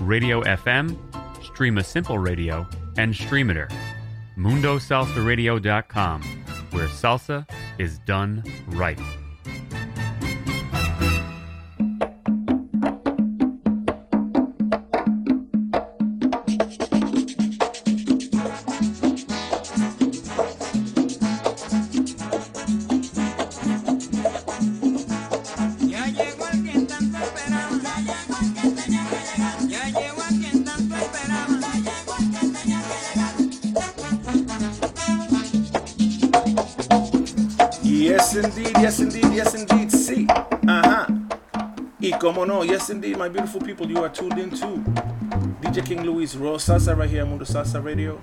Radio FM, Streema Simple Radio, and Streamiter. MundoSalsaRadio.com, where salsa is done right. Como no, yes, indeed, my beautiful people, you are tuned in to DJ King Louie's Royal Salsa right here on Mundo Salsa Radio.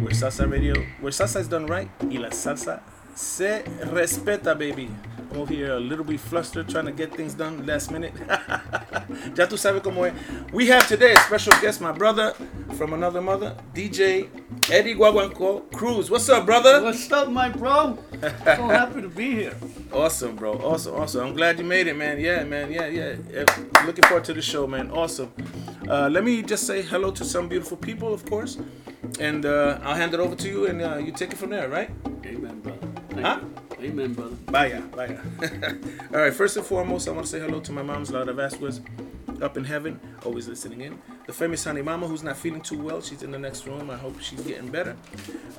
Where Salsa Radio, where Salsa is done right, y la salsa se respeta, baby. Over here a little bit flustered trying to get things done last minute. ya tu sabes cómo es. We have today a special guest, my brother from another mother, DJ Eddie Guaguanco Cruz. What's up, brother? What's up, my bro? so happy to be here. Awesome, bro. Awesome, awesome. I'm glad you made it, man. Yeah, man. Yeah, yeah. yeah. Looking forward to the show, man. Awesome. Uh, let me just say hello to some beautiful people, of course, and uh, I'll hand it over to you, and uh, you take it from there, right? Amen, brother. Thank Huh? you. Amen, brother. Vaya, vaya. All right. First and foremost, I want to say hello to my mom's Laura Vasquez, up in heaven, always listening in. The famous Honey Mama, who's not feeling too well. She's in the next room. I hope she's getting better.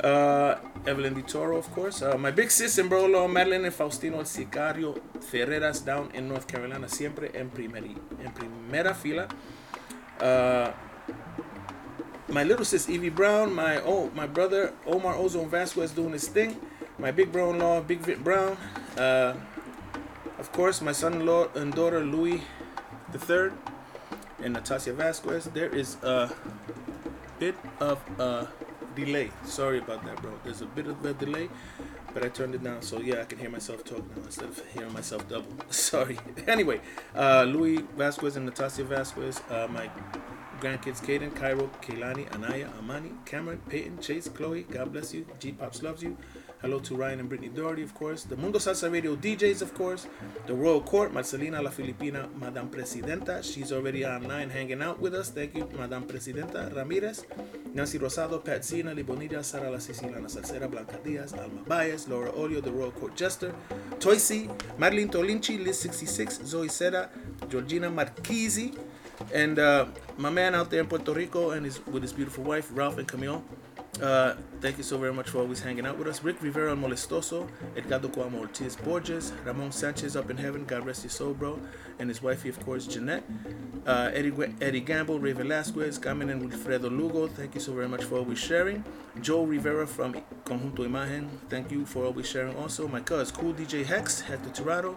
Uh, Evelyn Di Toro, of course. Uh, my big sis and bro, law, Madeline and Faustino El Sicario Ferreras down in North Carolina, siempre en, primeri, en primera fila. Uh, my little sis Evie Brown, my oh my brother Omar Ozone Vasquez doing his thing, my big bro-in-law Big Vit Brown, uh, of course my son-in-law and daughter Louis the third, and Natasha Vasquez. There is a bit of a delay. Sorry about that, bro. There's a bit of a delay, but I turned it down so yeah I can hear myself talk now instead of hearing myself double. Sorry. anyway, uh, Louis Vasquez and Natasha Vasquez, uh, my grandkids Caden, Cairo, Kaylani, Anaya, Amani, Cameron, Peyton, Chase, Chloe. God bless you. G Pops loves you. Hello to Ryan and Brittany Doherty, of course. The Mundo Salsa Radio DJs, of course. The Royal Court, Marcelina La Filipina, Madame Presidenta. She's already online hanging out with us. Thank you, Madame Presidenta Ramirez. Nancy Rosado, Pat Zina, Libonita, Sara La Siciliana Salsera, Blanca Diaz, Alma Baez, Laura Olio, The Royal Court Jester, Toisi, Madeline Tolinchi, Liz 66, Zoe Seda, Georgina Marquisi, and uh, my man out there in Puerto Rico and his with his beautiful wife Ralph and Camille. Uh, thank you so very much for always hanging out with us. Rick Rivera Molestoso, Edgardo Cuamo Ortiz Borges, Ramon Sanchez up in heaven, God rest his soul, bro, and his wifey, of course, Jeanette. Uh, Eddie, Eddie Gamble, Ray Velasquez, Carmen and Wilfredo Lugo, thank you so very much for always sharing. Joe Rivera from Conjunto Imagen, thank you for always sharing also. My cuz, Cool DJ Hex, Hector Tirado,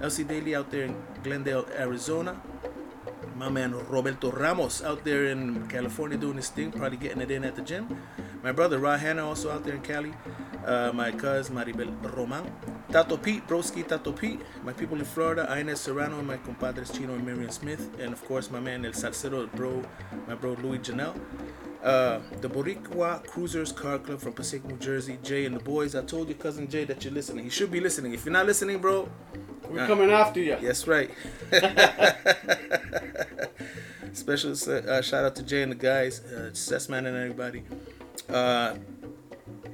LC Daly out there in Glendale, Arizona my man Roberto Ramos out there in California doing his thing, probably getting it in at the gym. My brother Ra Hanna also out there in Cali. Uh, my cousin Maribel Roman. Tato Pete, Broski Tato Pete. My people in Florida, Inez Serrano, my compadres Chino and Miriam Smith. And of course, my man El Salsero, bro, my bro Louis Janelle. Uh, the Boricua Cruisers Car Club from Passaic, New Jersey. Jay and the boys. I told your cousin Jay that you're listening. He should be listening. If you're not listening, bro, We're Uh, coming after you. Yes, right. Special uh, shout out to Jay and the guys, uh, Sessman and everybody. Uh,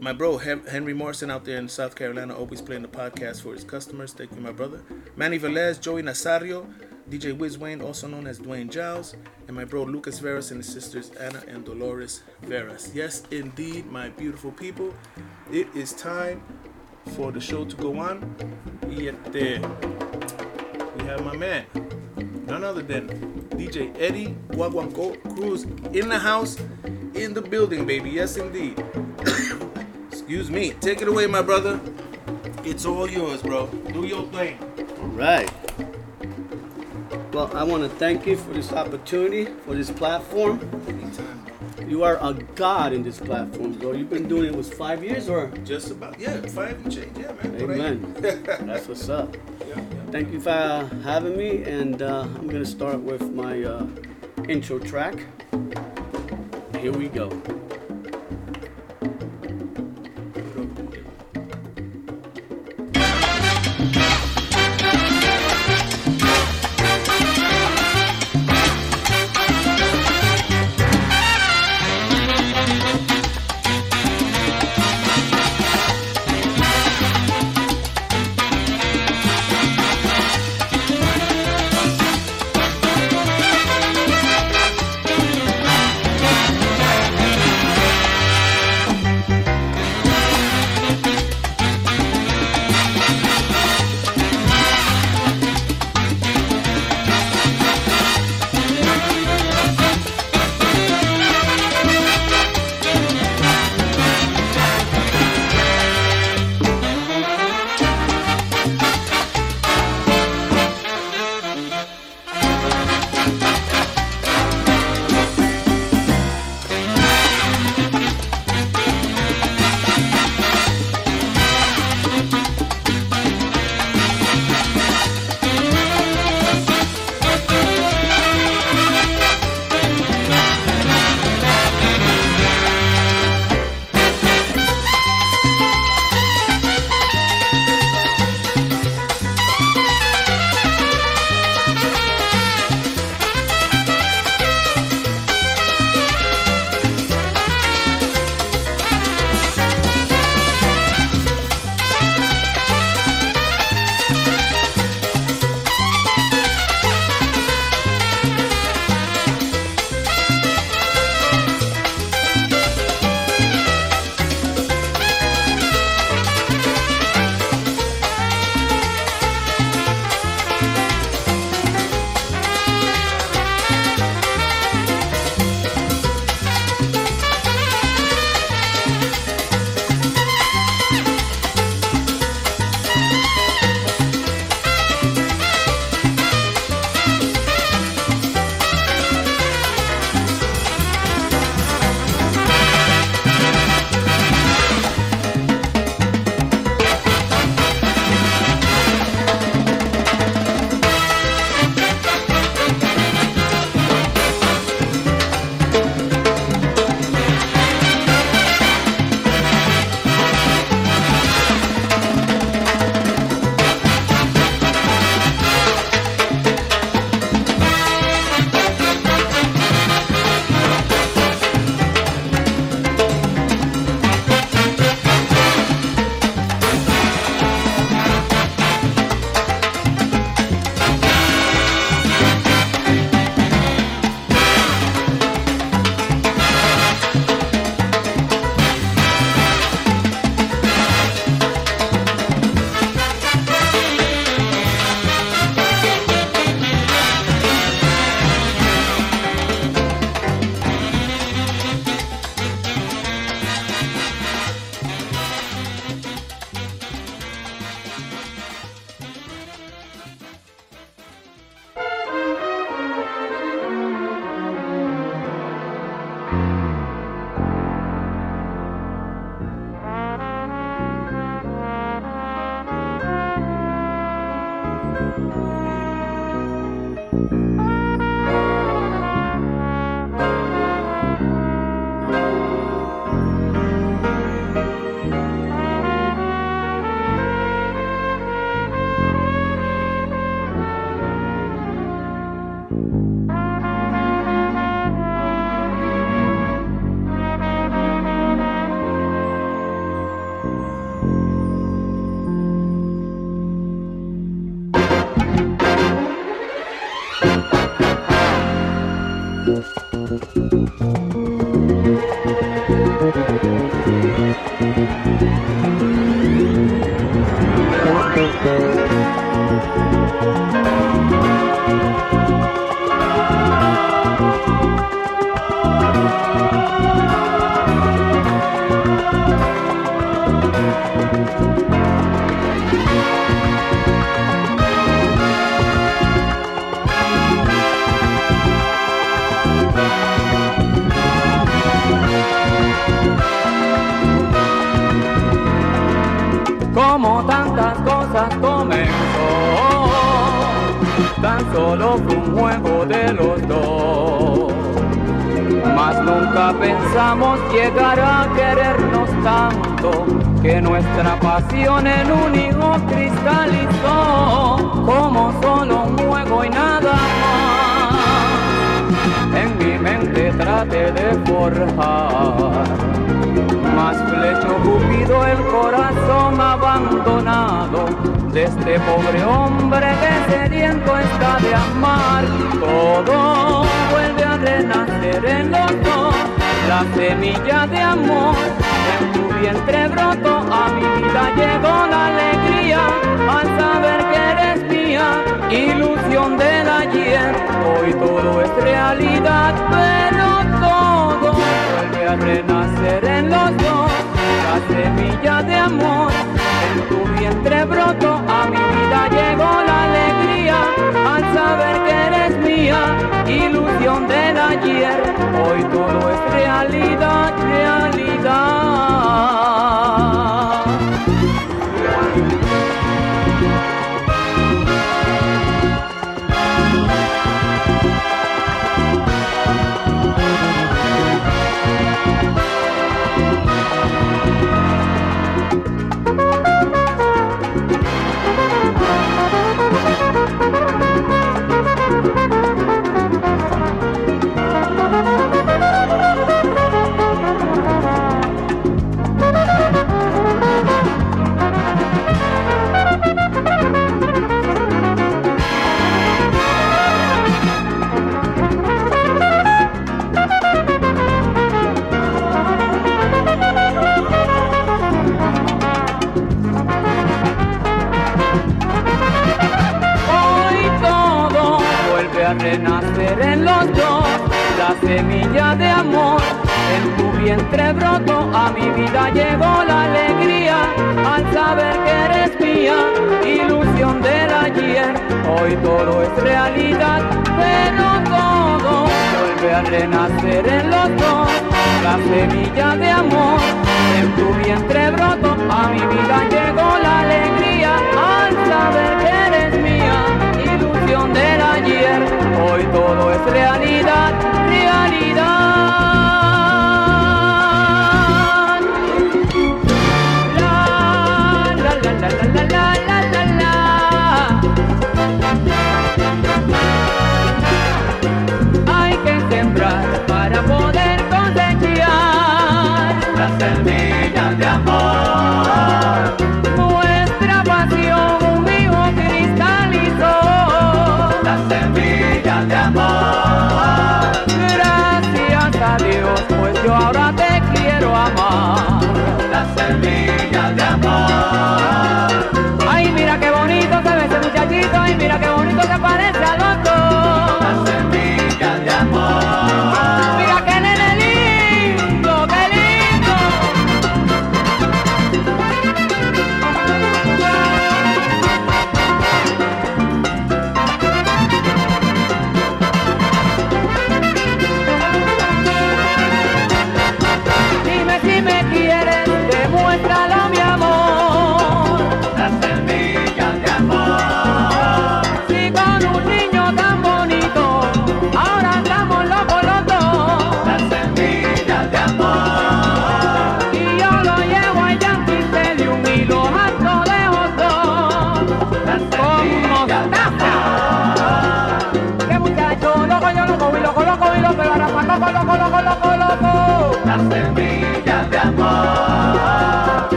My bro Henry Morrison out there in South Carolina, always playing the podcast for his customers. Thank you, my brother. Manny Velez, Joey Nasario, DJ Wiz Wayne, also known as Dwayne Giles, and my bro Lucas Veras and his sisters Anna and Dolores Veras. Yes, indeed, my beautiful people, it is time for the show to go on. Yet there, we have my man, none other than DJ Eddie Guaguanco Cruz in the house, in the building, baby. Yes, indeed. Excuse me. Take it away, my brother. It's all yours, bro. Do your thing. All right. Well, I want to thank you for this opportunity, for this platform. Anytime. You are a god in this platform, bro. You've been doing it was five years or? Just about, yeah, five and change, yeah, man. Amen. That's what's up. Yeah, yeah. Thank you for uh, having me, and uh, I'm gonna start with my uh, intro track. Here we go.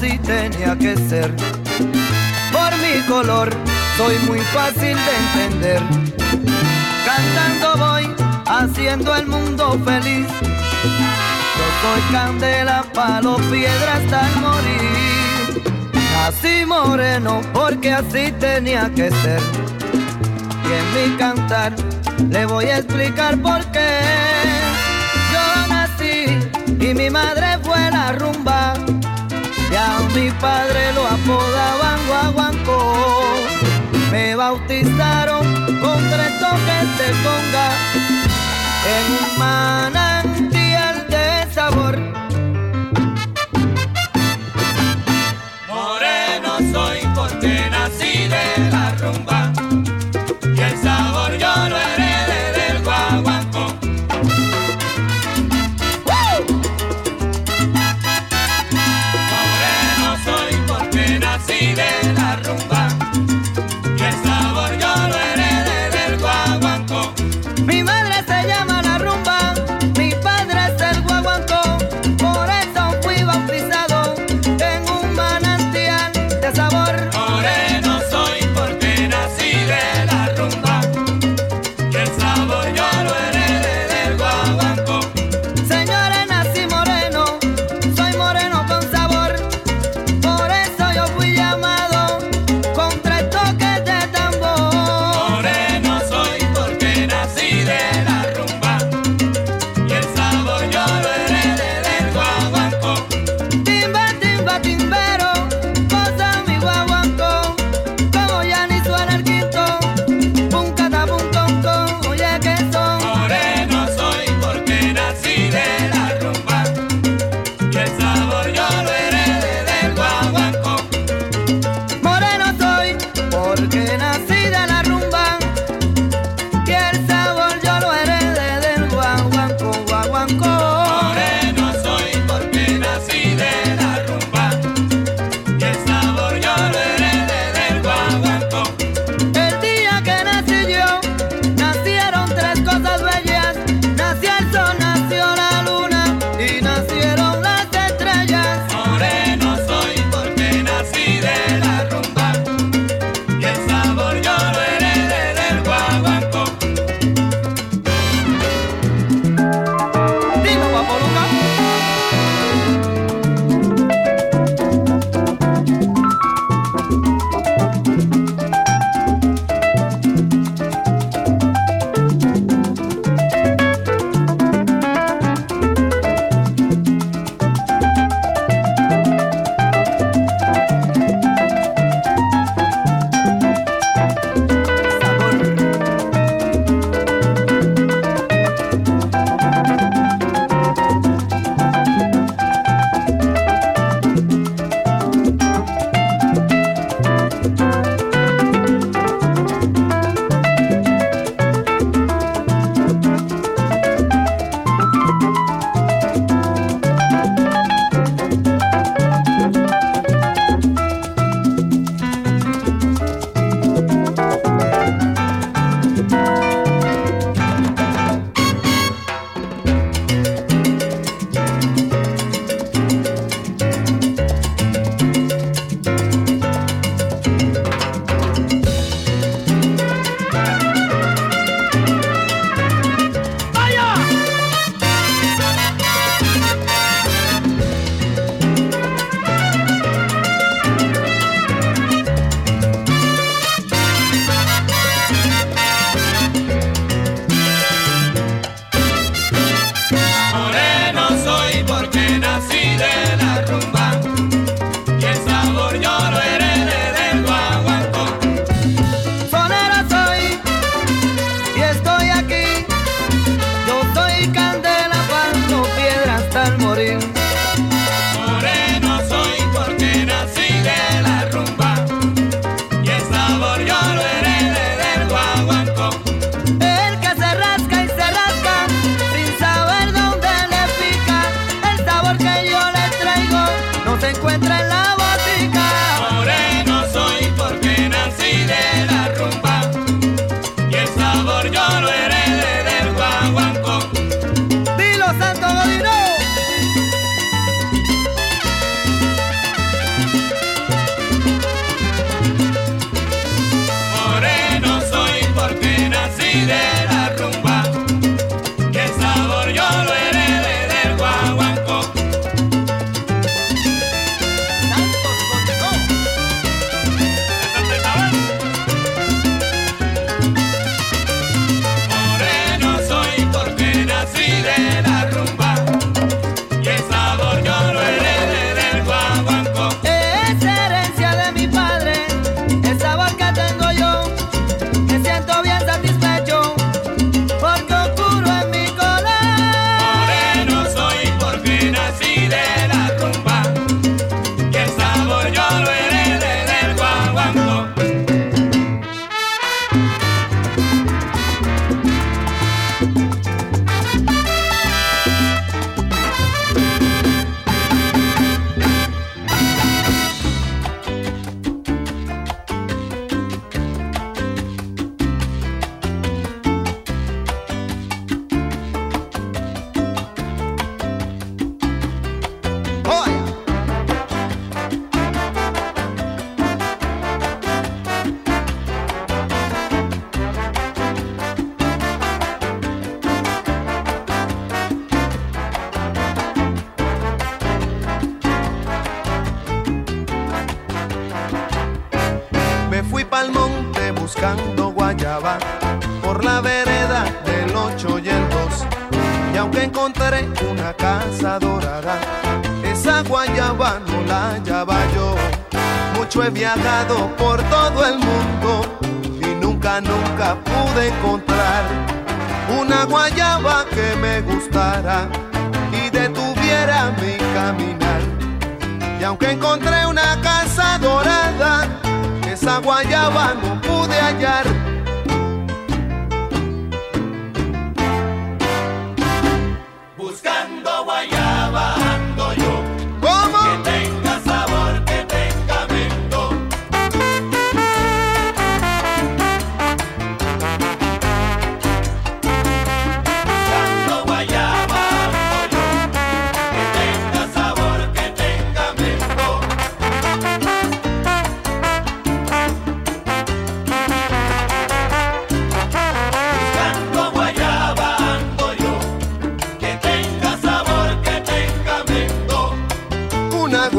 Así tenía que ser. Por mi color soy muy fácil de entender. Cantando voy haciendo el mundo feliz. Yo soy candela, palo, piedra hasta el morir. Nací moreno porque así tenía que ser. Y en mi cantar le voy a explicar por qué. Yo nací y mi madre mi padre lo apodaban guaguancó. Me bautizaron con tres toques de conga en un manantial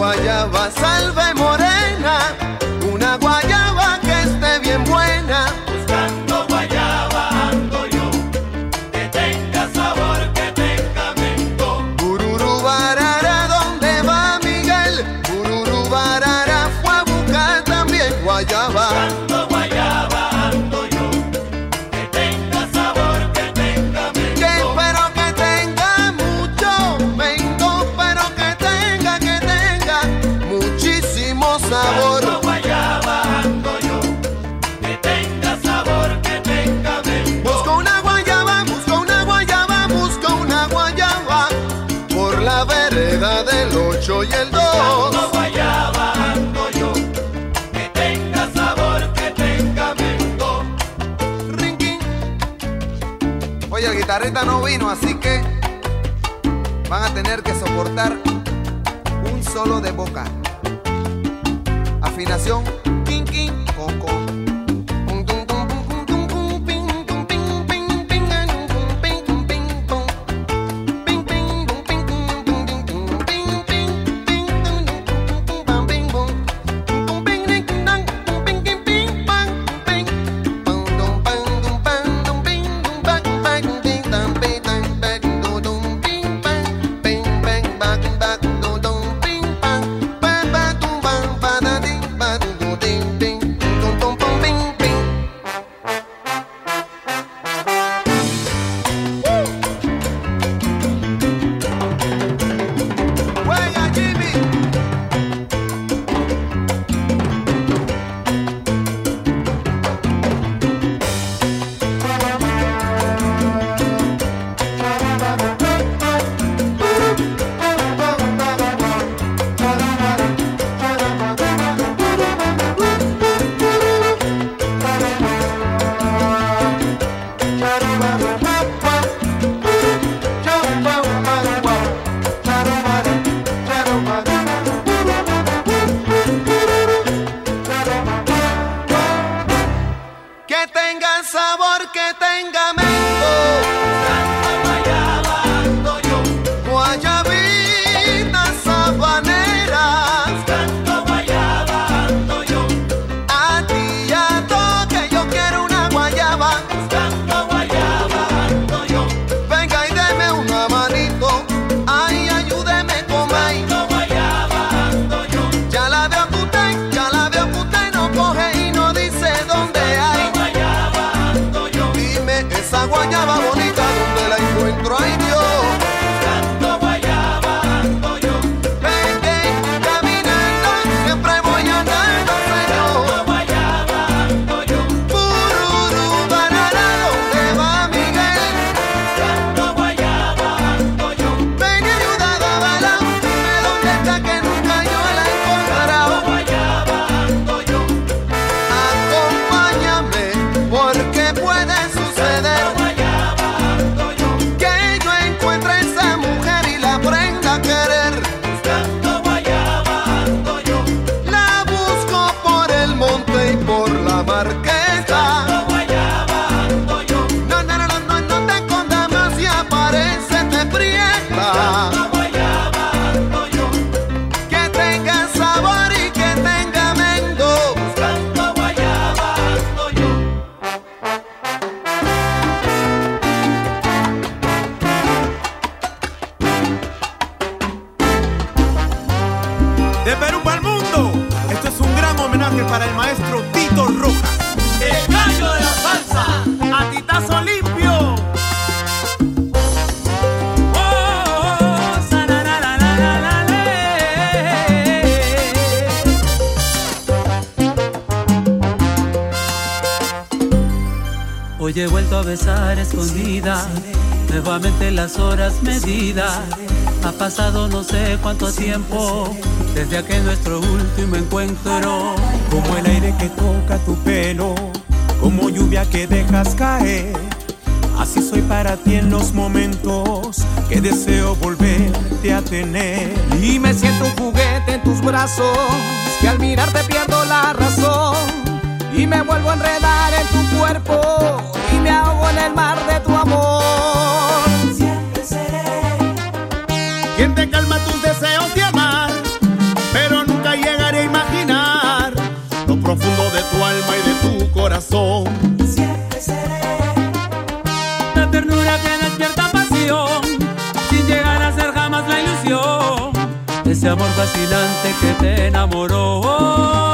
guayaba, salva y morena. carreta no vino, así que van a tener que soportar un solo de boca. para el maestro Tito Rojas. El gallo de la salsa, a titazo limpio. Hoy he vuelto a besar escondida, nuevamente las horas medidas. Ha pasado no sé cuánto tiempo desde aquel nuestro último encuentro. Como el aire que toca tu pelo, como lluvia que dejas caer. Así soy para ti en los momentos que deseo volverte a tener. Y me siento un juguete en tus brazos, que al mirarte pierdo la razón. Y me vuelvo a enredar en tu cuerpo y me ahogo en el mar de tu amor. Siempre seré quien te calma tus deseos. fascinante que te enamoró.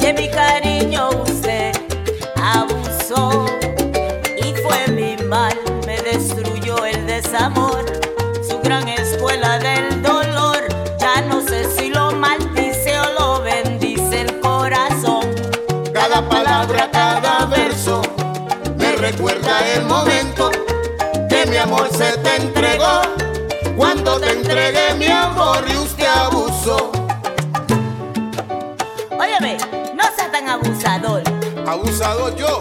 Que mi cariño usted abusó y fue mi mal, me destruyó el desamor, su gran escuela del dolor, ya no sé si lo maldice o lo bendice el corazón. Cada palabra, cada verso me recuerda el momento que mi amor se te entregó, cuando te entregué mi amor y usted abusó. Abusado yo,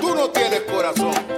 tú no tienes corazón.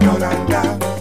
Yolanda.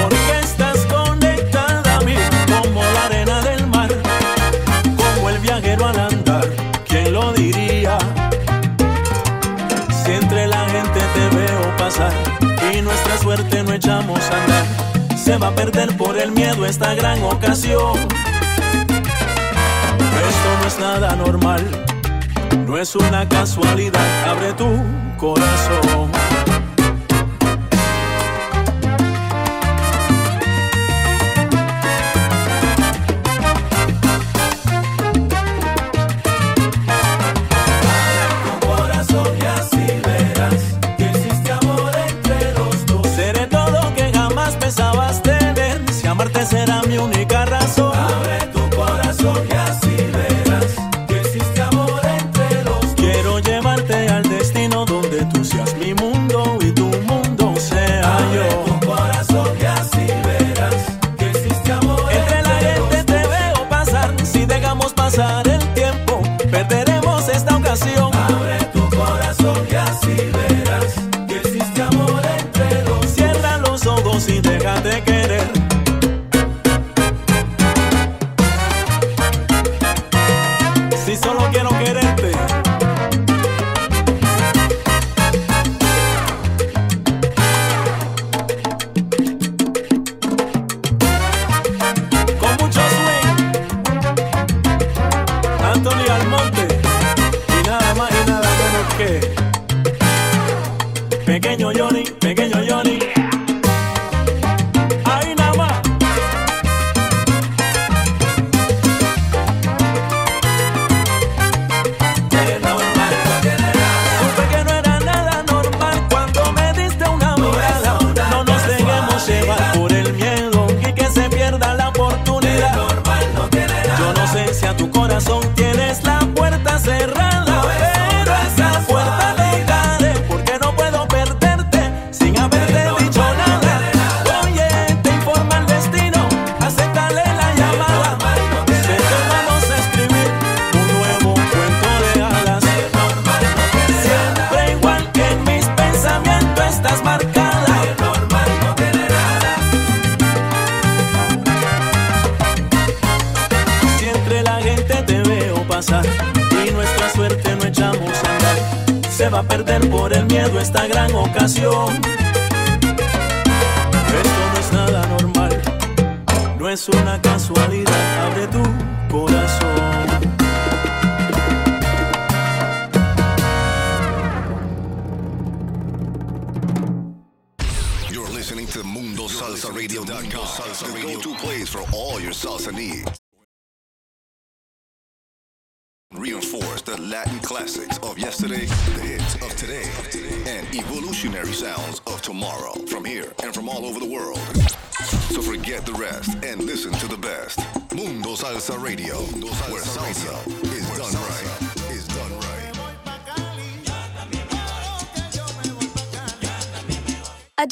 Porque estás conectada a mí como la arena del mar, como el viajero al andar, ¿quién lo diría? Si entre la gente te veo pasar y nuestra suerte no echamos a andar, se va a perder por el miedo esta gran ocasión. Esto no es nada normal, no es una casualidad, abre tu corazón.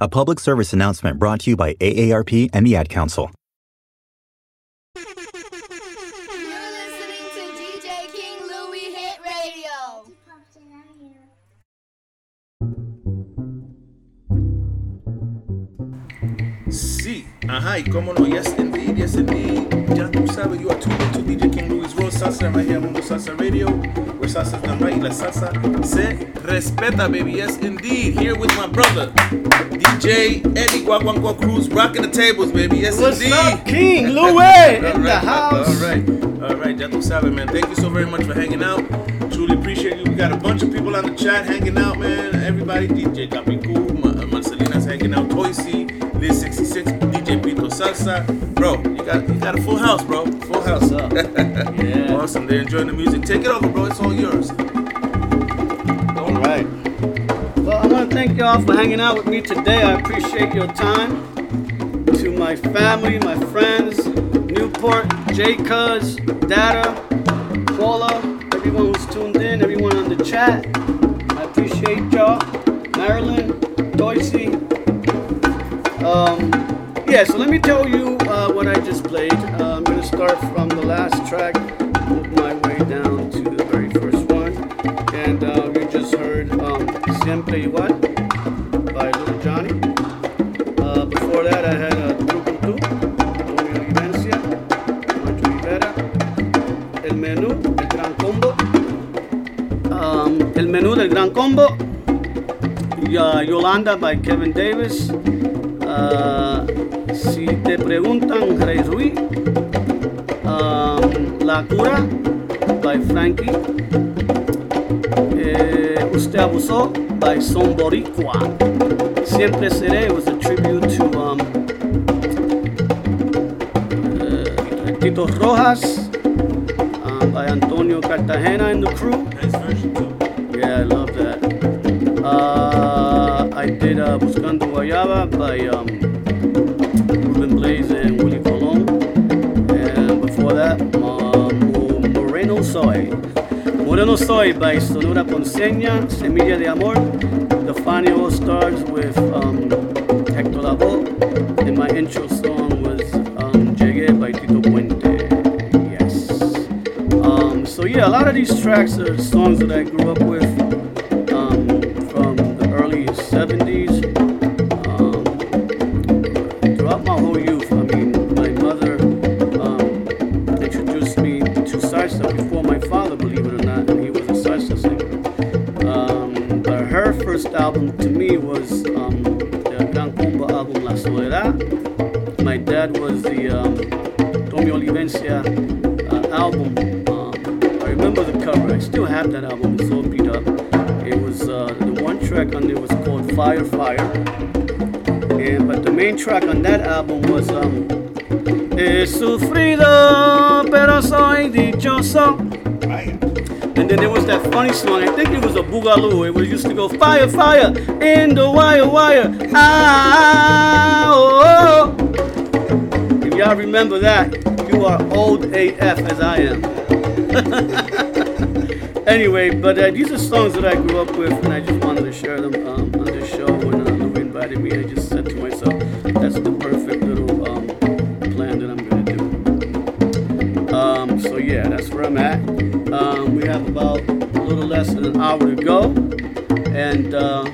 A public service announcement brought to you by AARP and the Ad Council. DJ King Louie Hit Radio. Sí, ajá, y cómo no, yes indeed, yes indeed. Sabes, you are tuned into DJ King Louie's Royal Salsa right here, Mundo Salsa Radio, where salsa's done right, y la salsa se respeta, baby, yes indeed. Here with my brother, DJ Eddie Guaguanco Cruz, rocking the tables, baby, yes What's indeed. up, King Louie in All the house? All right, all right, ya tú sabes, man. Thank you so very much for hanging out. Truly appreciate you. We got a bunch of people on the chat hanging out, man. Everybody, DJ Capicu, Ma- Marcelina's hanging out, Toysy, Liz 66, Bro, you got you got a full house, bro. Full house. up? yeah. Awesome. They're enjoying the music. Take it over, bro. It's all yours. All right. Well, I want to thank y'all for hanging out with me today. I appreciate your time. To my family, my friends, Newport, J Cuz, Data, Paula, everyone who's tuned in, everyone on the chat. I appreciate y'all. Marilyn, Doisy. Um, yeah, so let me tell you uh, what I just played. Uh, I'm going to start from the last track, move my way down to the very first one. And uh, we just heard um, Siempre Igual by Little Johnny. Uh, before that, I had a Trucutu, Tommy Olivencia, Nacho Rivera, El Menú, El Gran Combo. Um, El Menú del Gran Combo, Ya- Yolanda by Kevin Davis. Uh, si te preguntan, Rey Ruiz. Um, La Cura by Frankie. Eh, Usted Abusó by Son Boricua. Siempre Seré was a tribute to um, uh, Tito Rojas um, by Antonio Cartagena and the crew. Nice version too. Yeah, I love that. Uh, I did uh, Buscando Guayaba by um, Moreno Soy by Sonora Ponceña, Semilla de Amor. The Fania All Stars with um, Hector Lavoe. And my intro song was um, Llegué by Tito Puente. Yes. Um, so yeah, a lot of these tracks are songs that I grew up with album to me was um, the Dan Kumba album La Soledad. My dad was the um, Tommy Olivencia uh, album. Um, I remember the cover. I still have that album. It's all beat up. It was uh, the one track on it was called Fire Fire. And but the main track on that album was um, He sufrido, pero soy dichoso. And then there was that funny song. I think it was a Boogaloo. It was used to go fire, fire in the wire, wire. Ah, oh. oh. If y'all remember that, you are old AF as I am. anyway, but uh, these are songs that I grew up with, and I just wanted to share them. Um, about a little less than an hour ago. And uh,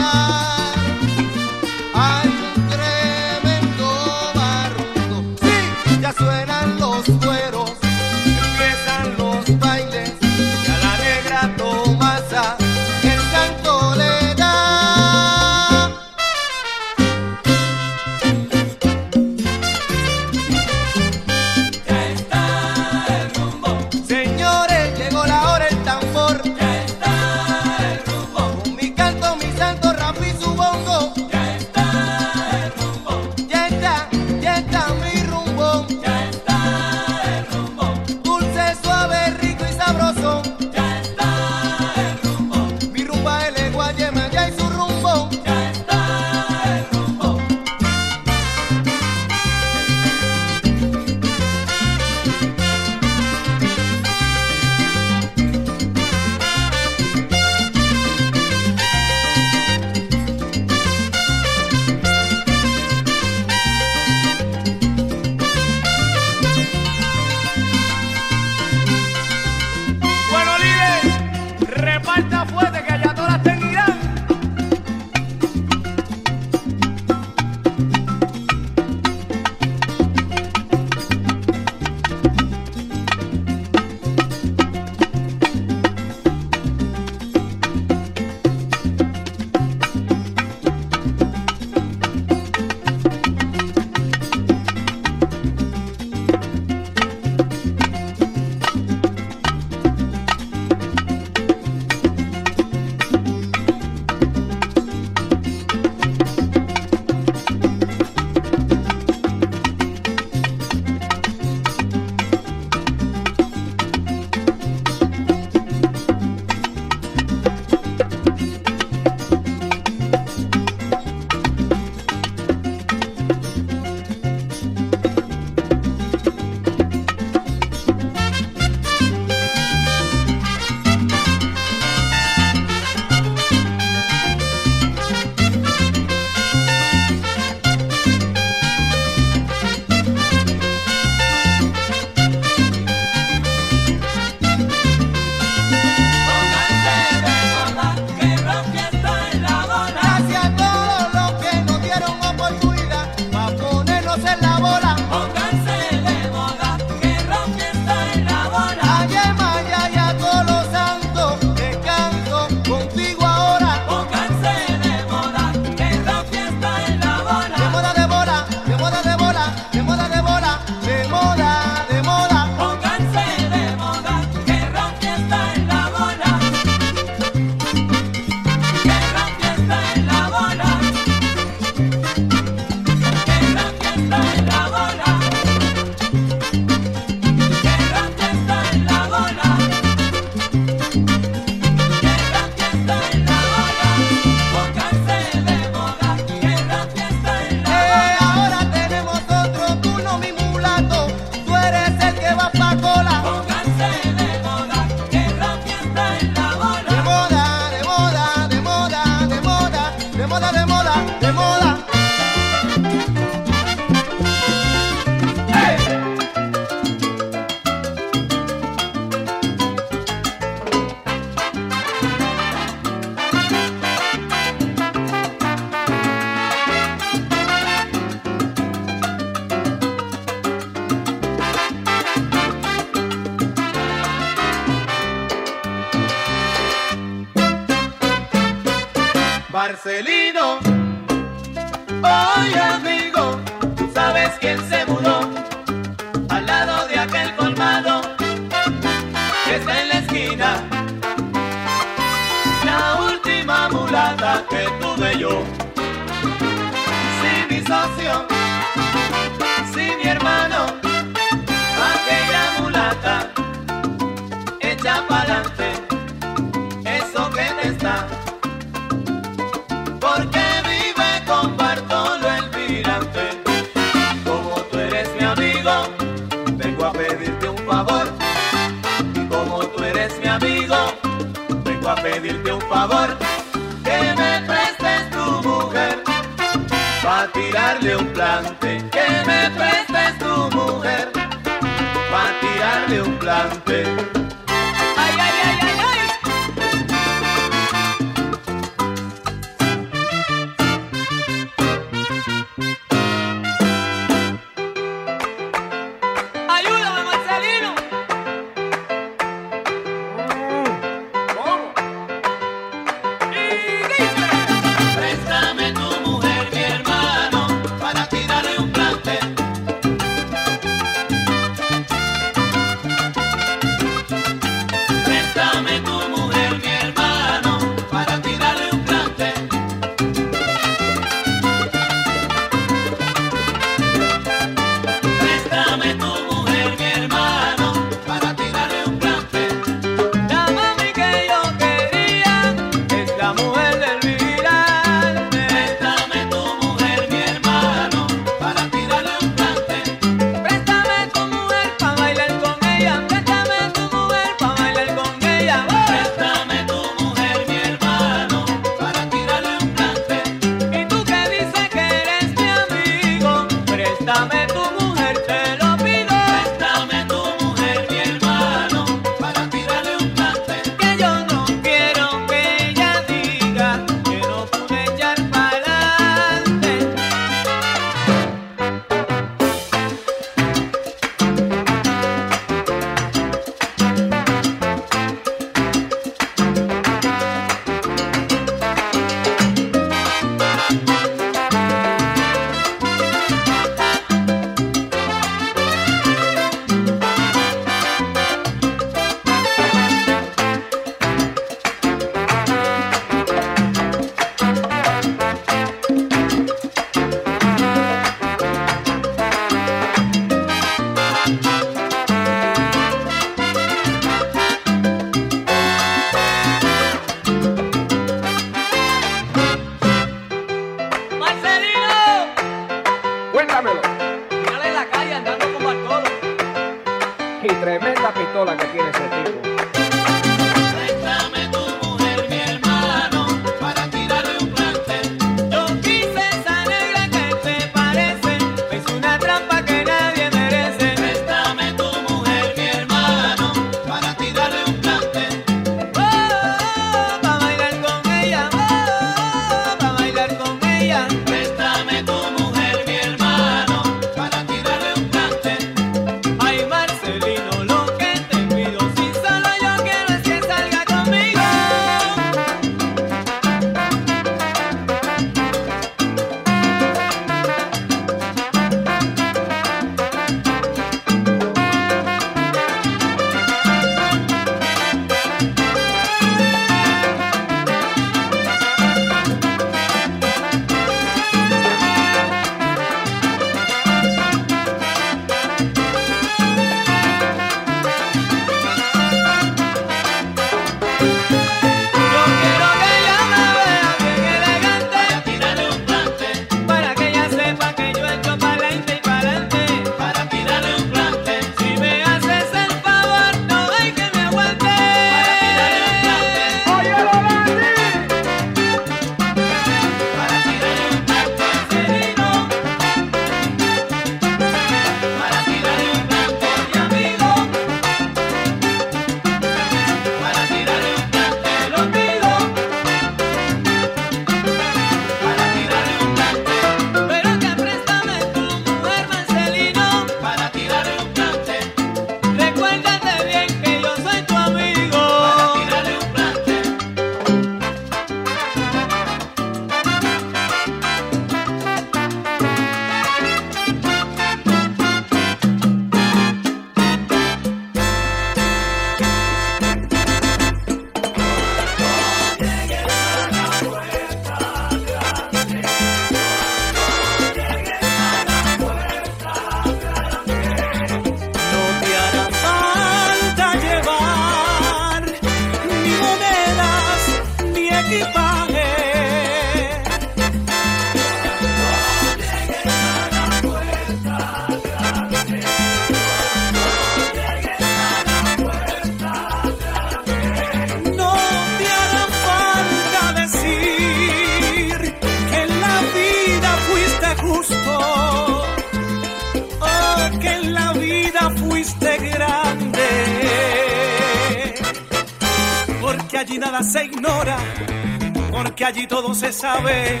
se sabe,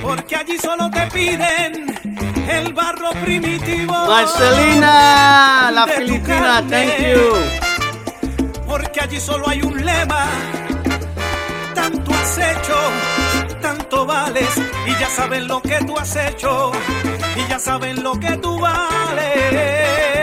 porque allí solo te piden el barro primitivo. Marcelina, la filipina, carne. thank you. Porque allí solo hay un lema, tanto has hecho, tanto vales, y ya saben lo que tú has hecho, y ya saben lo que tú vales.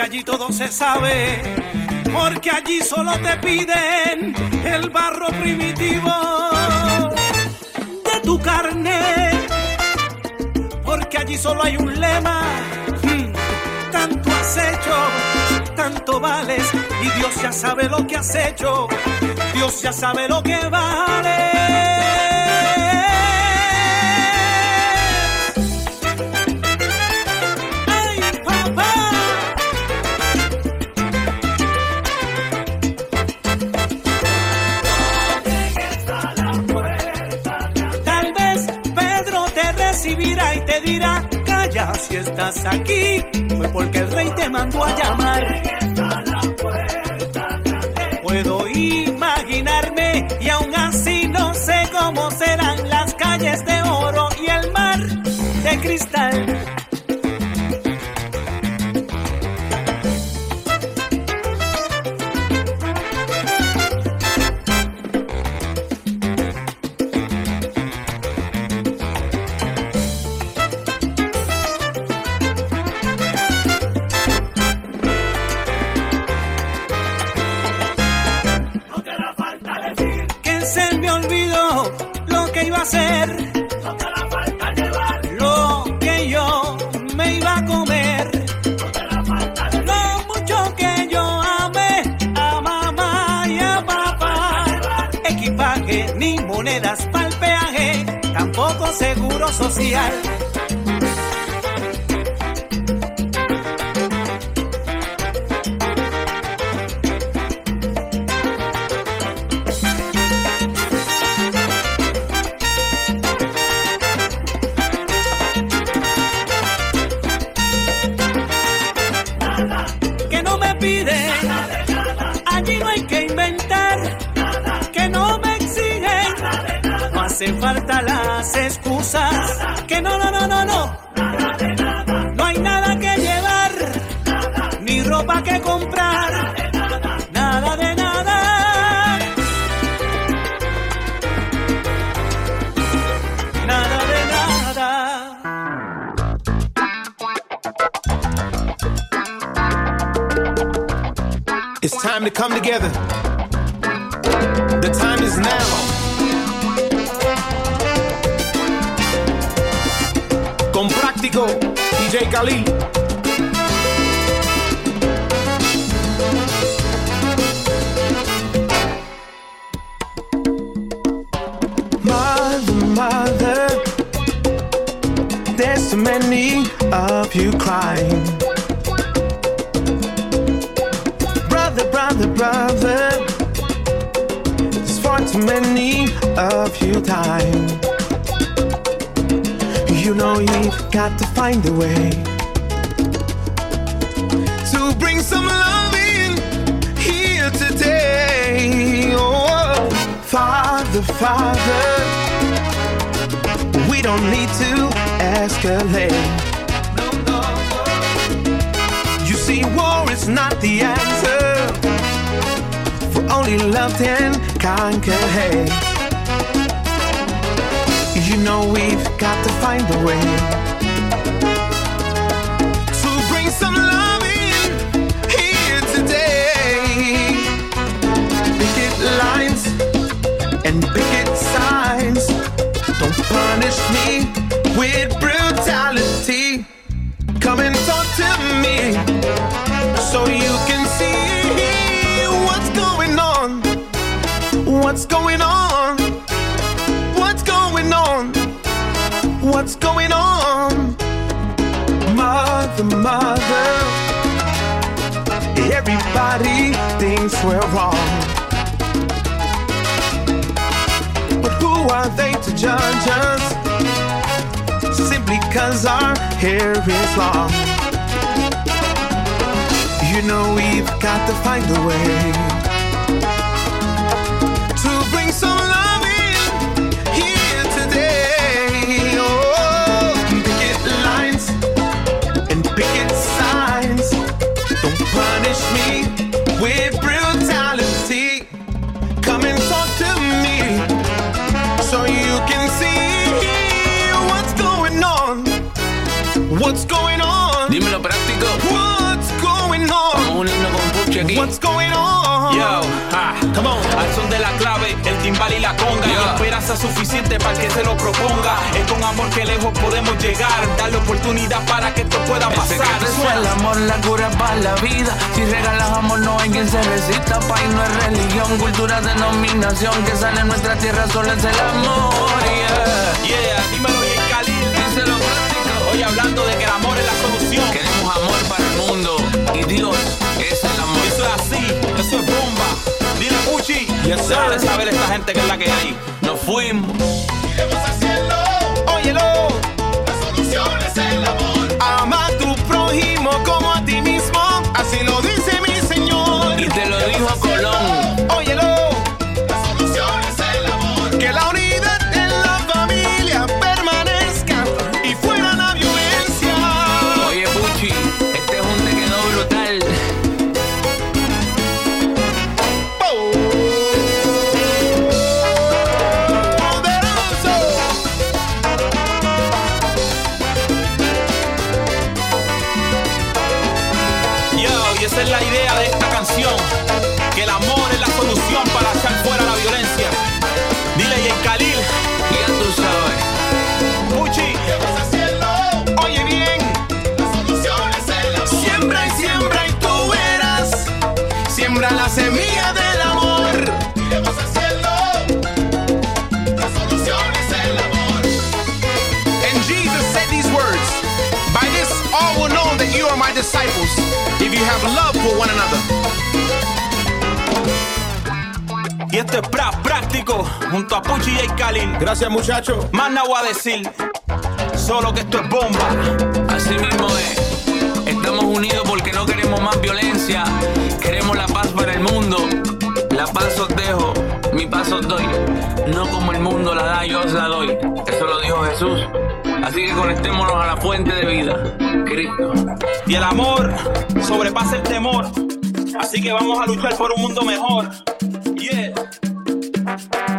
Porque allí todo se sabe, porque allí solo te piden el barro primitivo de tu carne, porque allí solo hay un lema, mm, tanto has hecho, tanto vales, y Dios ya sabe lo que has hecho, Dios ya sabe lo que vale. Si estás aquí, fue porque el rey te mandó a llamar. Puedo imaginarme y aún así no sé cómo serán las calles de oro y el mar de cristal. Seguro social. Mother, there's so many of you crying. Brother, brother, brother, there's far too many of you dying. You know you've got to find a way to bring some love in here today. Oh, oh. Father, Father, we don't need to escalate. You see, war is not the answer, for only love can conquer hate. You know we've got to find a way with brutality. Come and talk to me so you can see what's going on. What's going on? What's going on? What's going on? Mother, mother. Everybody thinks we're wrong. But who are they to judge us? Simply cause our hair is long. You know we've got to find a way suficiente para que se lo proponga. Es con amor que lejos podemos llegar. Darle oportunidad para que esto pueda pasar. Eso es el amor, la cura para la vida. Si regalas amor, no hay quien se resista. País no es religión, cultura, denominación. Que sale en nuestra tierra solo es el amor. Yeah, yeah dímelo bien, Khalil. Díselo práctico. Hoy hablando de que el amor es la solución. Queremos amor para el mundo. Y Dios es el amor. Eso es así, eso es bomba. Dile Puchi. Yes, sir. Saber esta gente que es la que hay. Nos esto es pra práctico junto a Puchi y el Khalil. Gracias, muchacho. Más nada voy a decir. Solo que esto es bomba. Así mismo es. Estamos unidos porque no queremos más violencia. Queremos la paz para el mundo. La paz os dejo, mi paz os doy. No como el mundo la da, yo os la doy. Eso lo dijo Jesús. Así que conectémonos a la fuente de vida, Cristo. Y el amor sobrepasa el temor. Así que vamos a luchar por un mundo mejor. Yeah.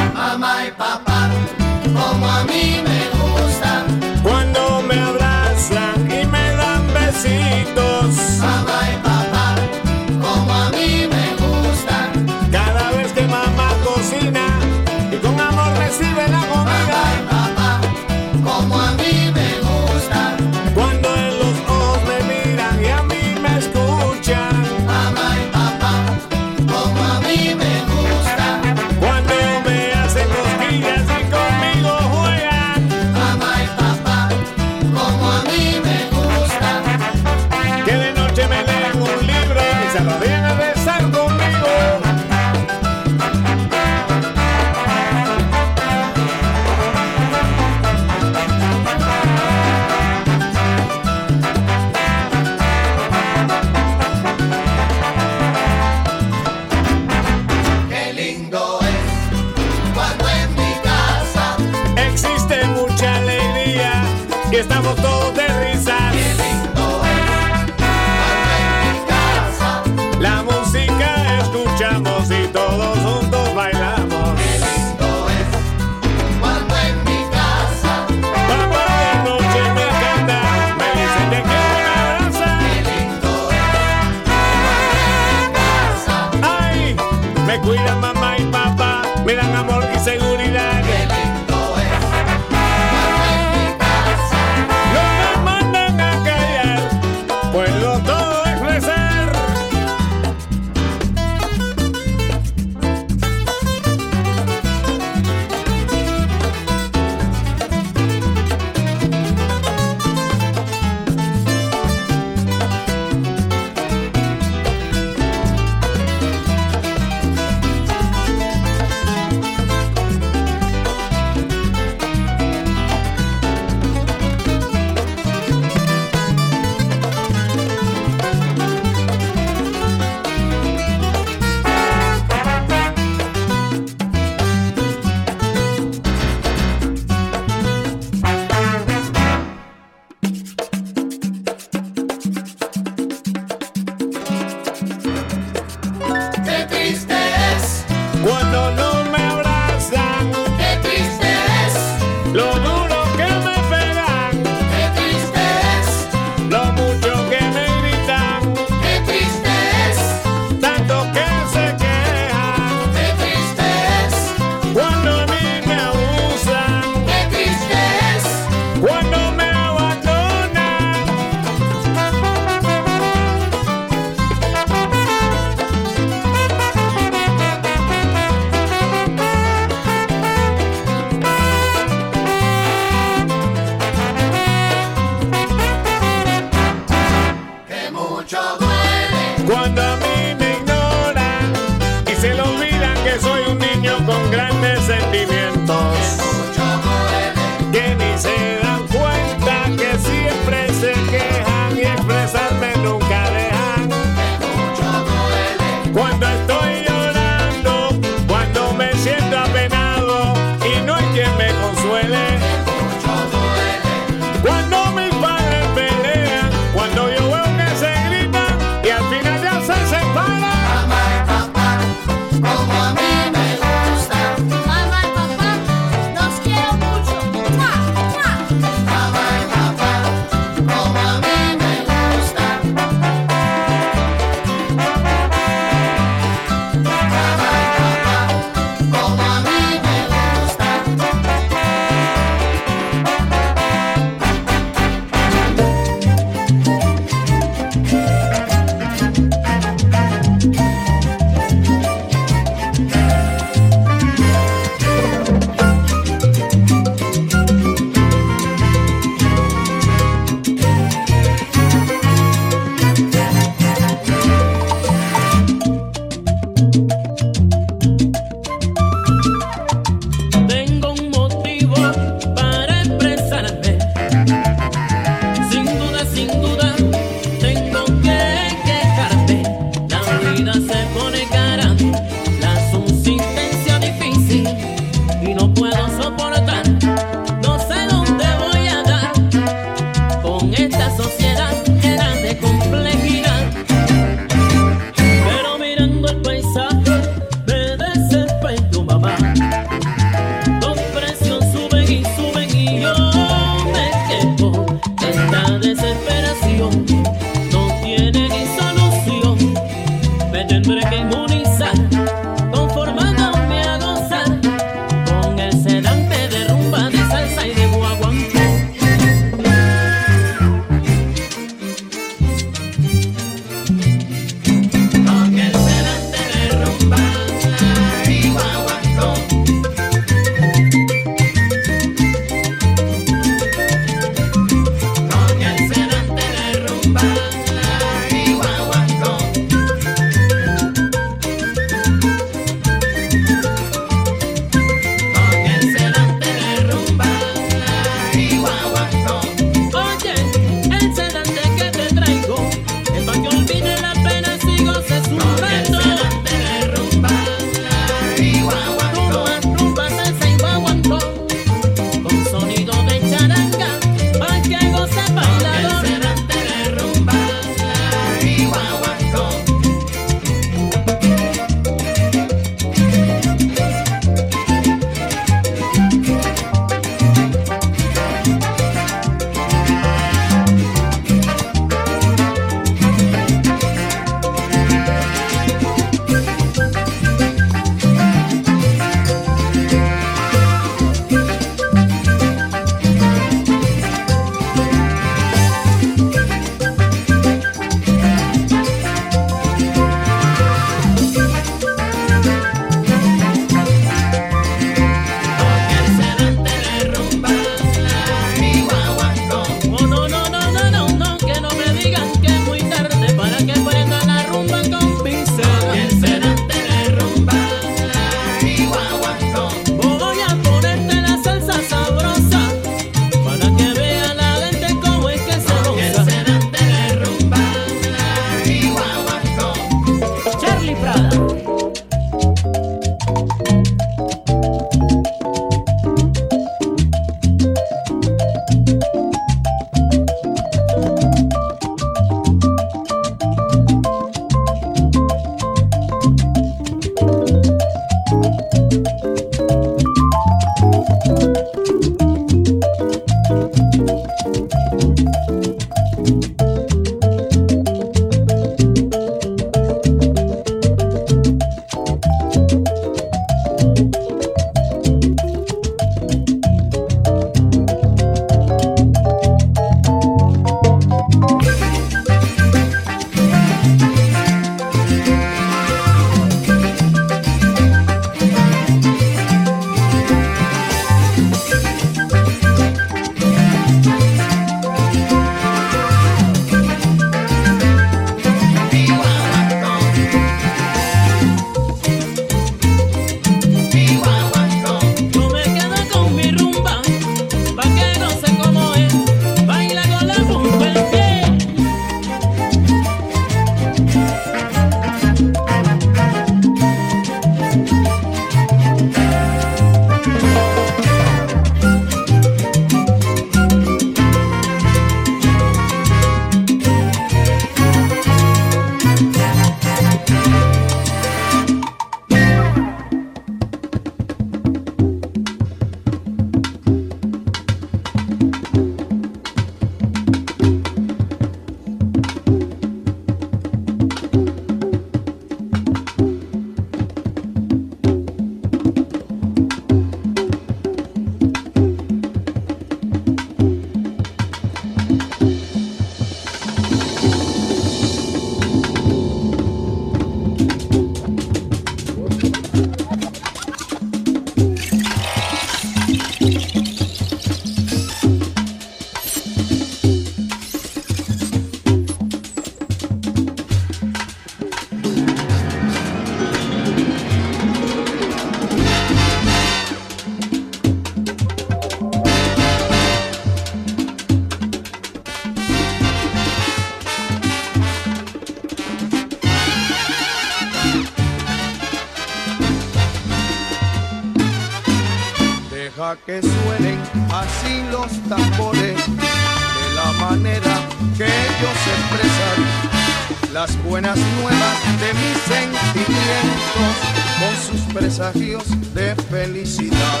que suenen así los tambores de la manera que ellos expresan las buenas nuevas de mis sentimientos con sus presagios de felicidad.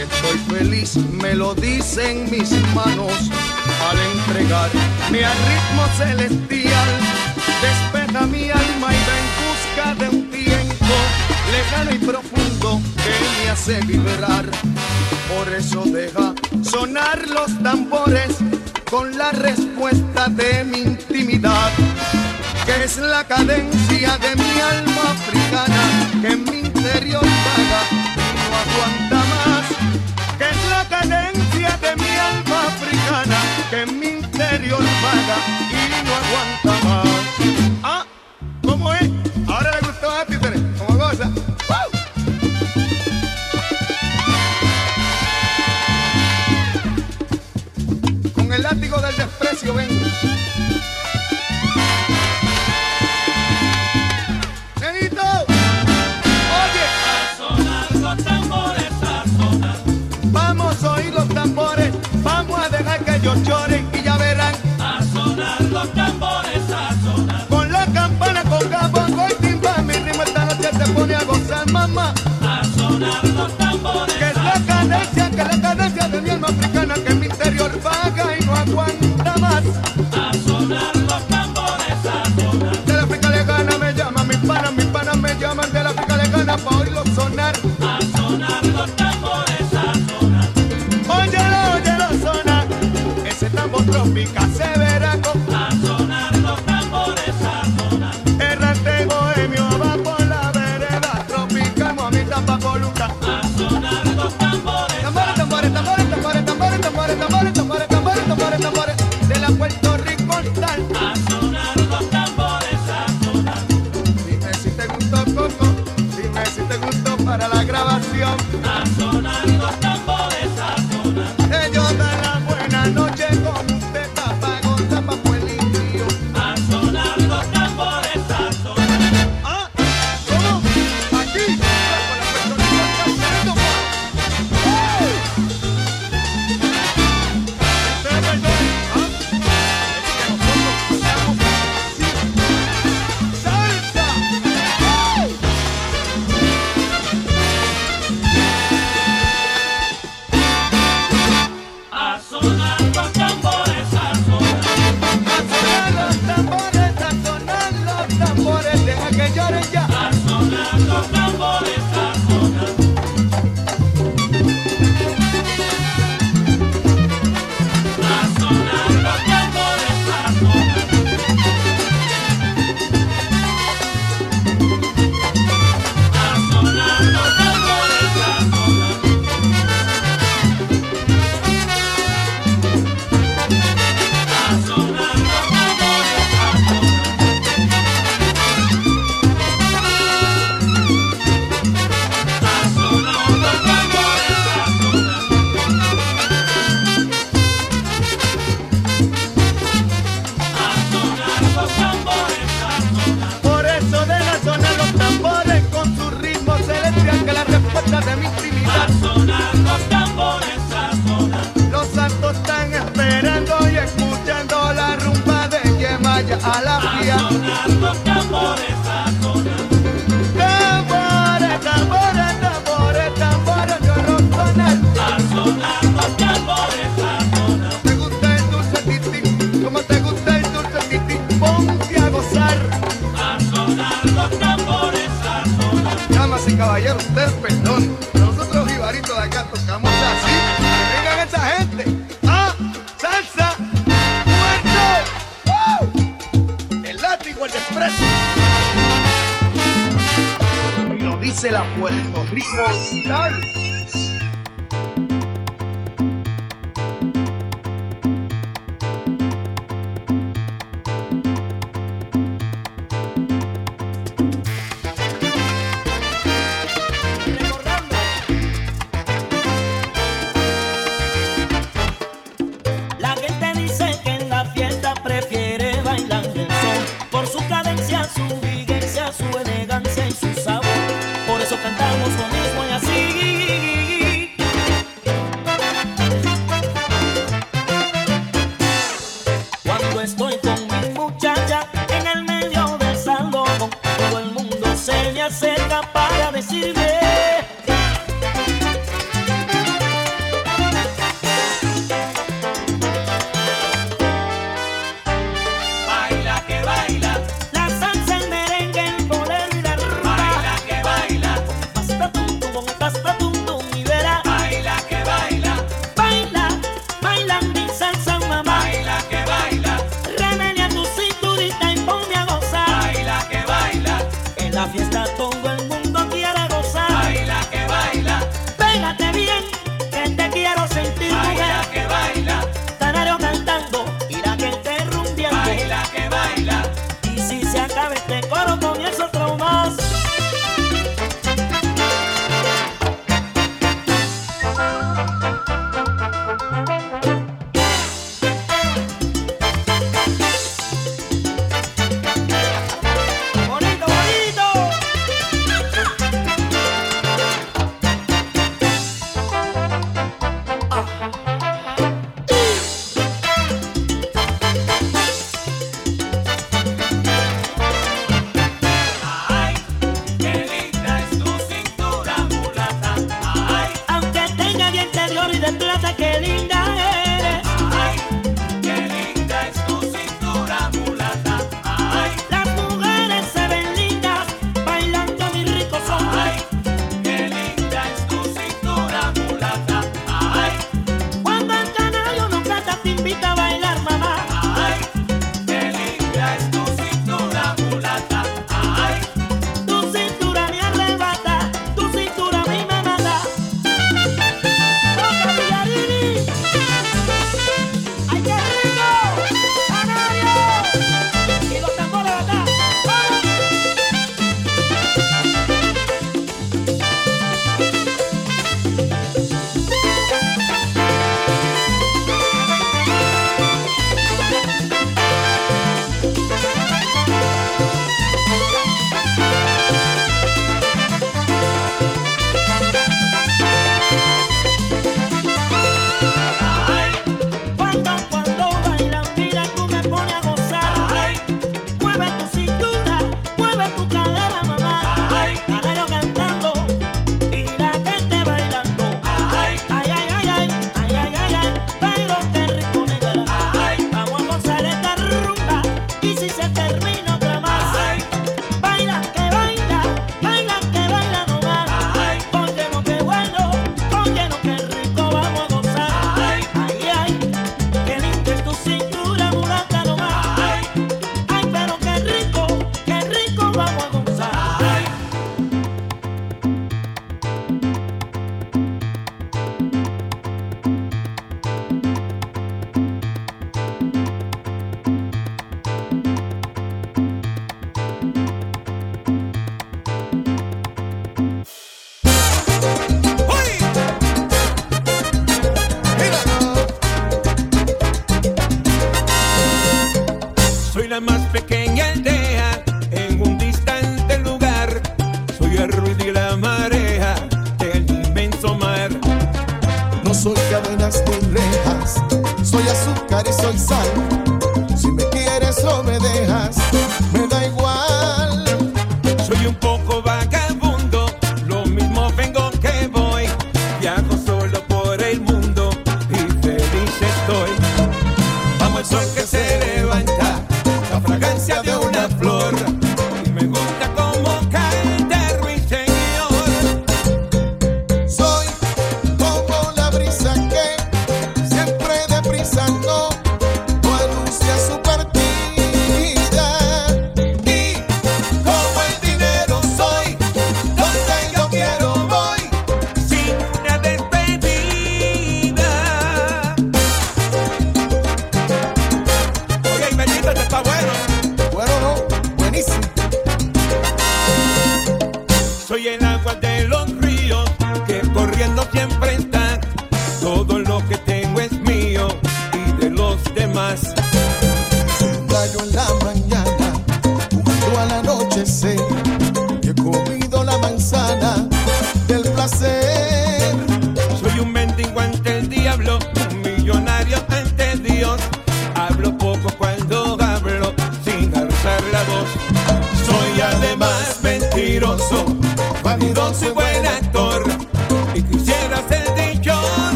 Estoy feliz, me lo dicen mis manos al entregarme al ritmo celestial. Despeja mi alma y va en busca de un tiempo lejano y profundo que me hace vibrar. Por eso deja sonar los tambores con la respuesta de mi intimidad, que es la cadencia de mi alma africana, que en mi interior vaga y no aguanta más, que es la cadencia de mi alma africana, que en mi interior vaga y no aguanta más.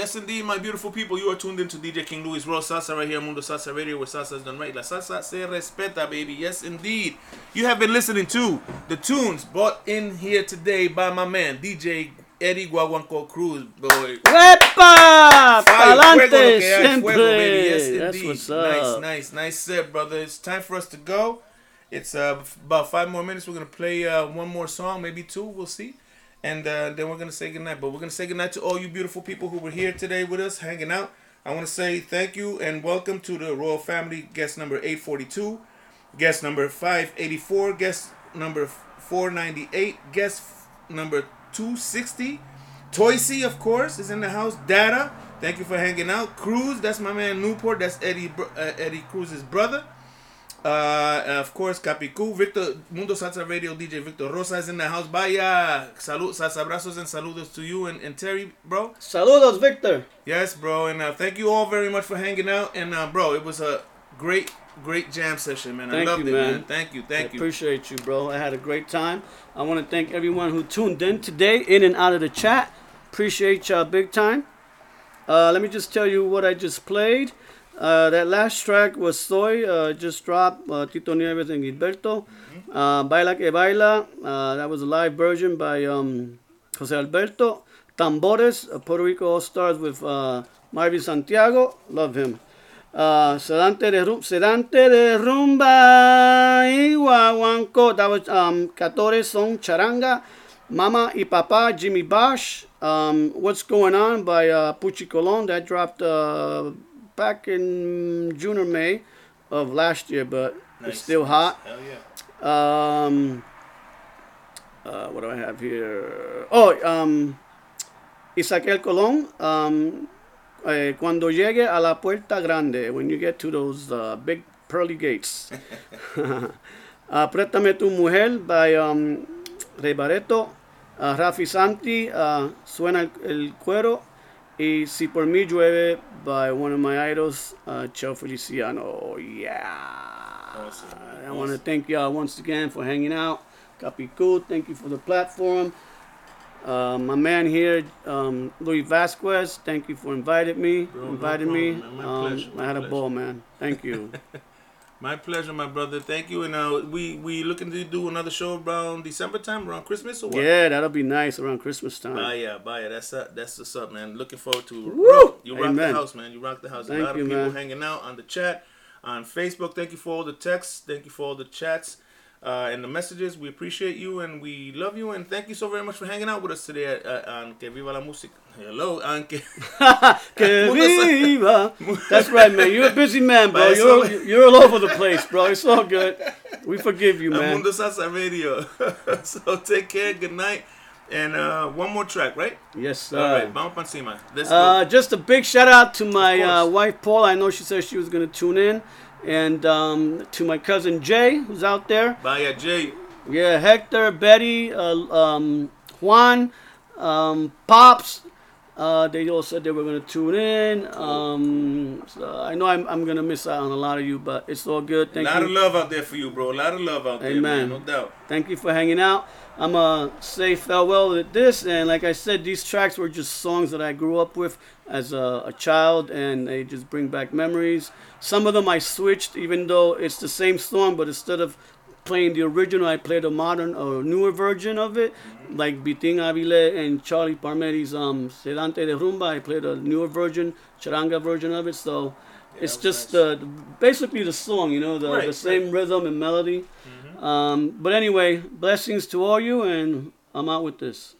Yes, indeed, my beautiful people, you are tuned into DJ King Louie's Royal Salsa right here on Mundo Salsa Radio, where salsa is done right. La salsa se respeta, baby. Yes, indeed. You have been listening to the tunes brought in here today by my man, DJ Eddie Guaguanco Cruz, boy. ¡Epa! Fire, fuego, lo ¡Pa'lante! que hay, fuego, baby. Yes, Siempre. That's indeed. what's Nice, up. nice, nice nice set, brother. It's time for us to go. It's uh, about five more minutes. We're gonna play uh, one more song, maybe two. We'll see, and uh, then we're gonna say goodnight. But we're gonna say goodnight to all you beautiful people who were here today with us, hanging out. I want to say thank you and welcome to the royal family. Guest number eight forty two, guest number five eighty four, guest number four ninety eight, guest f- number two sixty. Toysy, of course, is in the house. Data, thank you for hanging out. Cruz, that's my man Newport. That's Eddie uh, Eddie Cruz's brother. Uh, of course, Capicu, Victor Mundo Salsa Radio DJ Victor Rosa is in the house. Vaya, salud, salsa abrazos and saludos to you and, and Terry, bro. Saludos, Victor. Yes, bro, and uh, thank you all very much for hanging out. And uh, bro, it was a great, great jam session, man. Thank I loved you, it, man. man. Thank you, thank I you. Appreciate you, bro. I had a great time. I want to thank everyone who tuned in today, in and out of the chat. Appreciate y'all big time. Uh, let me just tell you what I just played. Uh, that last track was Soy, uh, just dropped uh, Tito Nieves and Gilberto. Uh, Baila que Baila, uh, that was a live version by um, Jose Alberto. Tambores, Puerto Rico All Stars with uh, Marvin Santiago, love him. Uh, Sedante de, Sedante de Rumba y Guaguanco, that was um, Catores Son Charanga. Mama y Papa, Jimmy Bosch. Um, What's Going On by uh, Puchi Colon, that dropped uh, back in June or May of last year, but Nice, it's still hot. Hell yeah. Um, uh, what do I have here? Oh, um, Colón. Um, eh, cuando llegue a la puerta grande, when you get to those uh, big pearly gates. Préstame tu mujer by um, Ray Barretto. Uh, Rafi Santi, uh, Suena el, el cuero. Y Si por mí llueve by one of my idols, uh, Cheo Feliciano. Yeah. I want to thank y'all once again for hanging out. Capicu, thank you for the platform. Uh, my man here, um, Luis Vazquez, thank you for inviting me. Bro, no inviting me. man. My Um, I had a ball, man. Thank you. My pleasure, my brother. Thank you. And uh, we we looking to do another show around December time, around Christmas or what? yeah, that'll be nice around Christmas time. Bye, yeah, bye. That's up. That's what's up, man. Looking forward to Woo! You rock Amen. the house, man. You rock the house. Thank a lot you, of people man. hanging out on the chat, on Facebook. Thank you for all the texts. Thank you for all the chats. Uh, and the messages, we appreciate you and we love you and thank you so very much for hanging out with us today at, uh, on Que Viva la Música. Hello, on Que, Que viva. That's right, man. You're a busy man, bro. You're, all- you're all over the place, bro. It's all good. We forgive you, man. Mundo Salsa Radio. so take care, good night. And uh, one more track, right? Yes, All sir. right, vamos pa encima. Let's Uh, just a big shout out to my uh, wife Paula. I know she said she was going to tune in, and um, to my cousin Jay, who's out there. Vaya, Jay. Yeah, Hector, Betty, uh, um, Juan, um, Pops. Uh, they all said they were going to tune in. Um, so I know I'm, I'm going to miss out on a lot of you, but it's all good. Thank A lot you. of love out there for you, bro. A lot of love out there, man. Amen. No doubt. Thank you for hanging out. I'm gonna say farewell to this, and like I said, these tracks were just songs that I grew up with as a, a child, and they just bring back memories. Some of them I switched, even though it's the same song, but instead of playing the original, I played a modern or newer version of it, like Vitín Avilés and Charlie Palmieri's um, Sedante de Rumba. I played a newer version, charanga version of it. So it's just uh, basically the song, you know, the, Right, the same rhythm and melody. Um, but anyway, blessings to all you, and I'm out with this.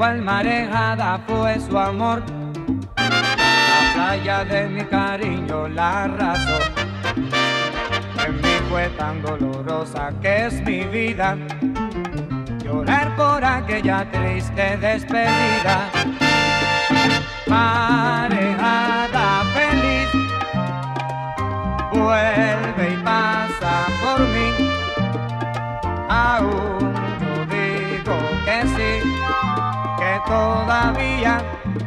Cual marejada fue su amor. La playa de mi cariño la arrasó. En mí fue tan dolorosa que es mi vida. Llorar por aquella triste despedida. Marejada feliz, vuelve y pasa por mí. Aún todavía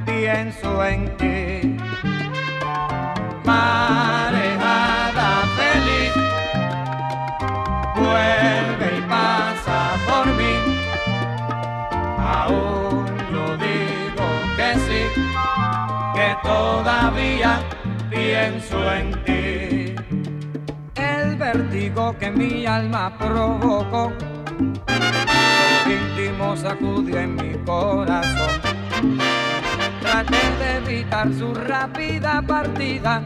pienso en ti. Marejada feliz, vuelve y pasa por mí. Aún yo digo que sí, que todavía pienso en ti. El vértigo que mi alma provocó íntimo sacudía en mi corazón. Traté de evitar su rápida partida,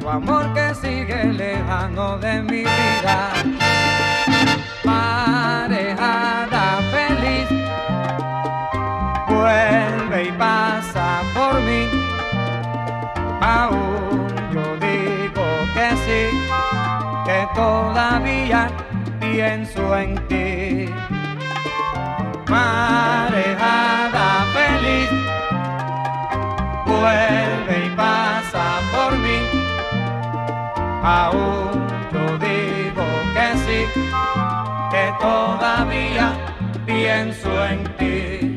su amor que sigue lejano de mi vida. Parejada feliz, vuelve y pasa por mí. Aún yo digo que sí, que todavía pienso en ti. vuelve y pasa por mí. Aún yo digo que sí, que todavía pienso en ti.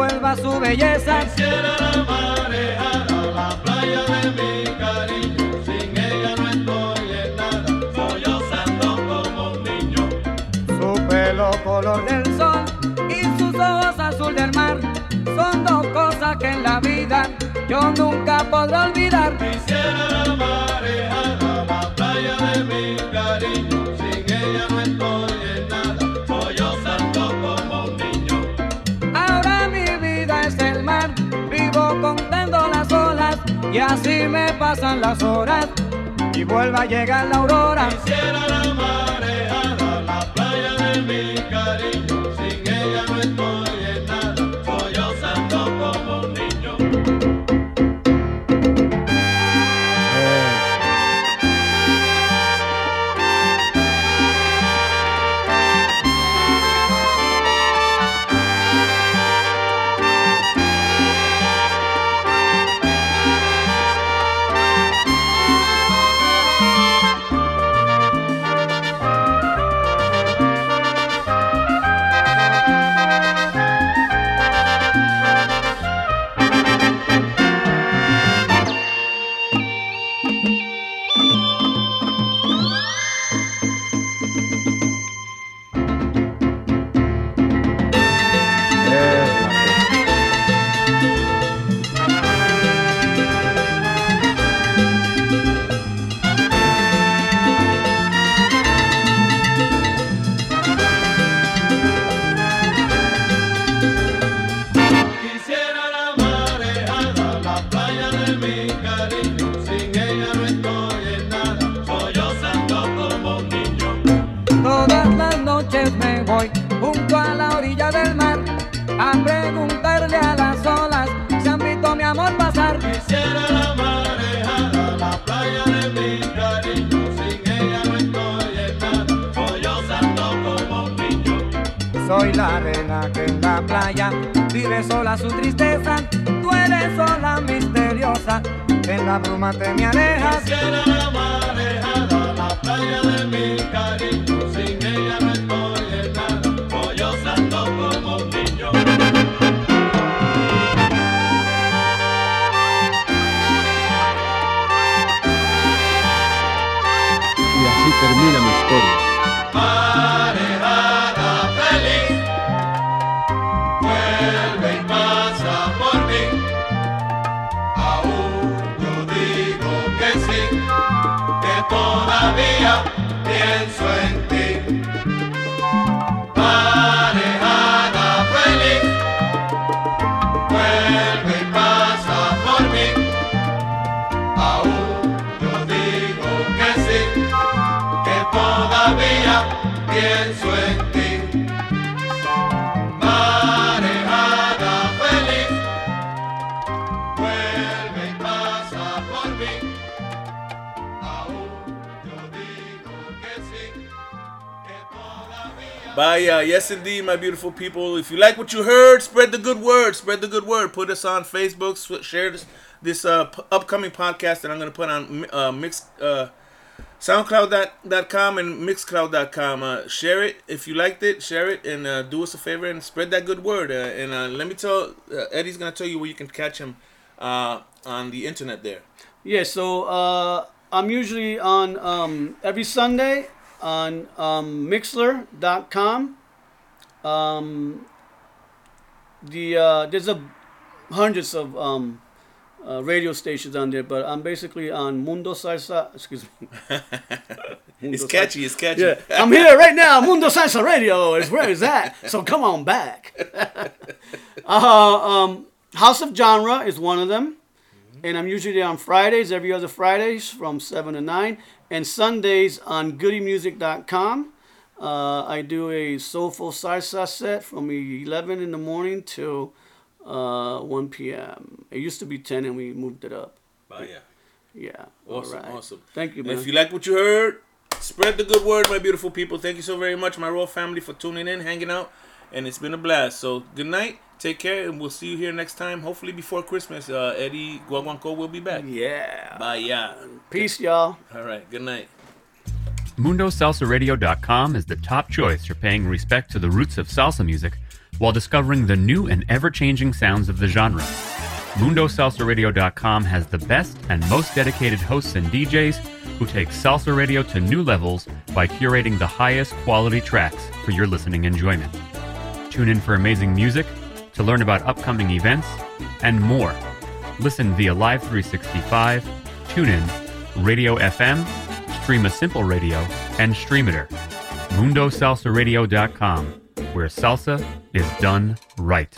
devuelva su belleza. Quisiera la mareja a la playa de mi cariño, sin ella no estoy en nada, sollozando como un niño. Su pelo color del sol y sus ojos azul del mar son dos cosas que en la vida yo nunca podré olvidar. Quisiera la mareja Y así me pasan las horas y vuelva a llegar la aurora. la bruma te me. Uh, yes, indeed, my beautiful people. If you like what you heard, spread the good word. Spread the good word. Put us on Facebook. Share this this uh, p- upcoming podcast that I'm going to put on uh, Mix uh, SoundCloud.com and Mixcloud.com. Uh, share it if you liked it. Share it and uh, do us a favor and spread that good word. Uh, and uh, let me tell uh, Eddie's going to tell you where you can catch him uh, on the internet there. Yeah. So uh, I'm usually on um, every Sunday on um, Mixlr.com. Um, the uh, there's a hundreds of um, uh, radio stations on there, but I'm basically on Mundo Salsa. Excuse me. It's catchy, Salsa. it's catchy. Yeah, I'm here right now. Mundo Salsa Radio is where is that? So come on back. uh, um, House of Genre is one of them, and I'm usually there on Fridays, every other Fridays from seven to nine, and Sundays on GoodyMusic.com. Uh, I do a soulful salsa set from 11 in the morning till uh, 1 p.m. It used to be 10 and we moved it up. Oh, yeah. Yeah. Awesome, All right. awesome. Thank you, man. If you like what you heard, spread the good word, my beautiful people. Thank you so very much, my royal family, for tuning in, hanging out, and it's been a blast. So good night, take care, and we'll see you here next time. Hopefully before Christmas, uh, Eddie Guaguanco will be back. Yeah. Bye, yeah. Peace, y'all. All right. Good night. MundoSalsaRadio.com is the top choice for paying respect to the roots of salsa music while discovering the new and ever changing sounds of the genre. MundoSalsaRadio.com has the best and most dedicated hosts and DJs who take salsa radio to new levels by curating the highest quality tracks for your listening enjoyment. Tune in for amazing music, to learn about upcoming events, and more. Listen via Live 365, TuneIn, Radio FM, Streema Simple Radio, and Streamiter. MundoSalsaRadio.com, where salsa is done right.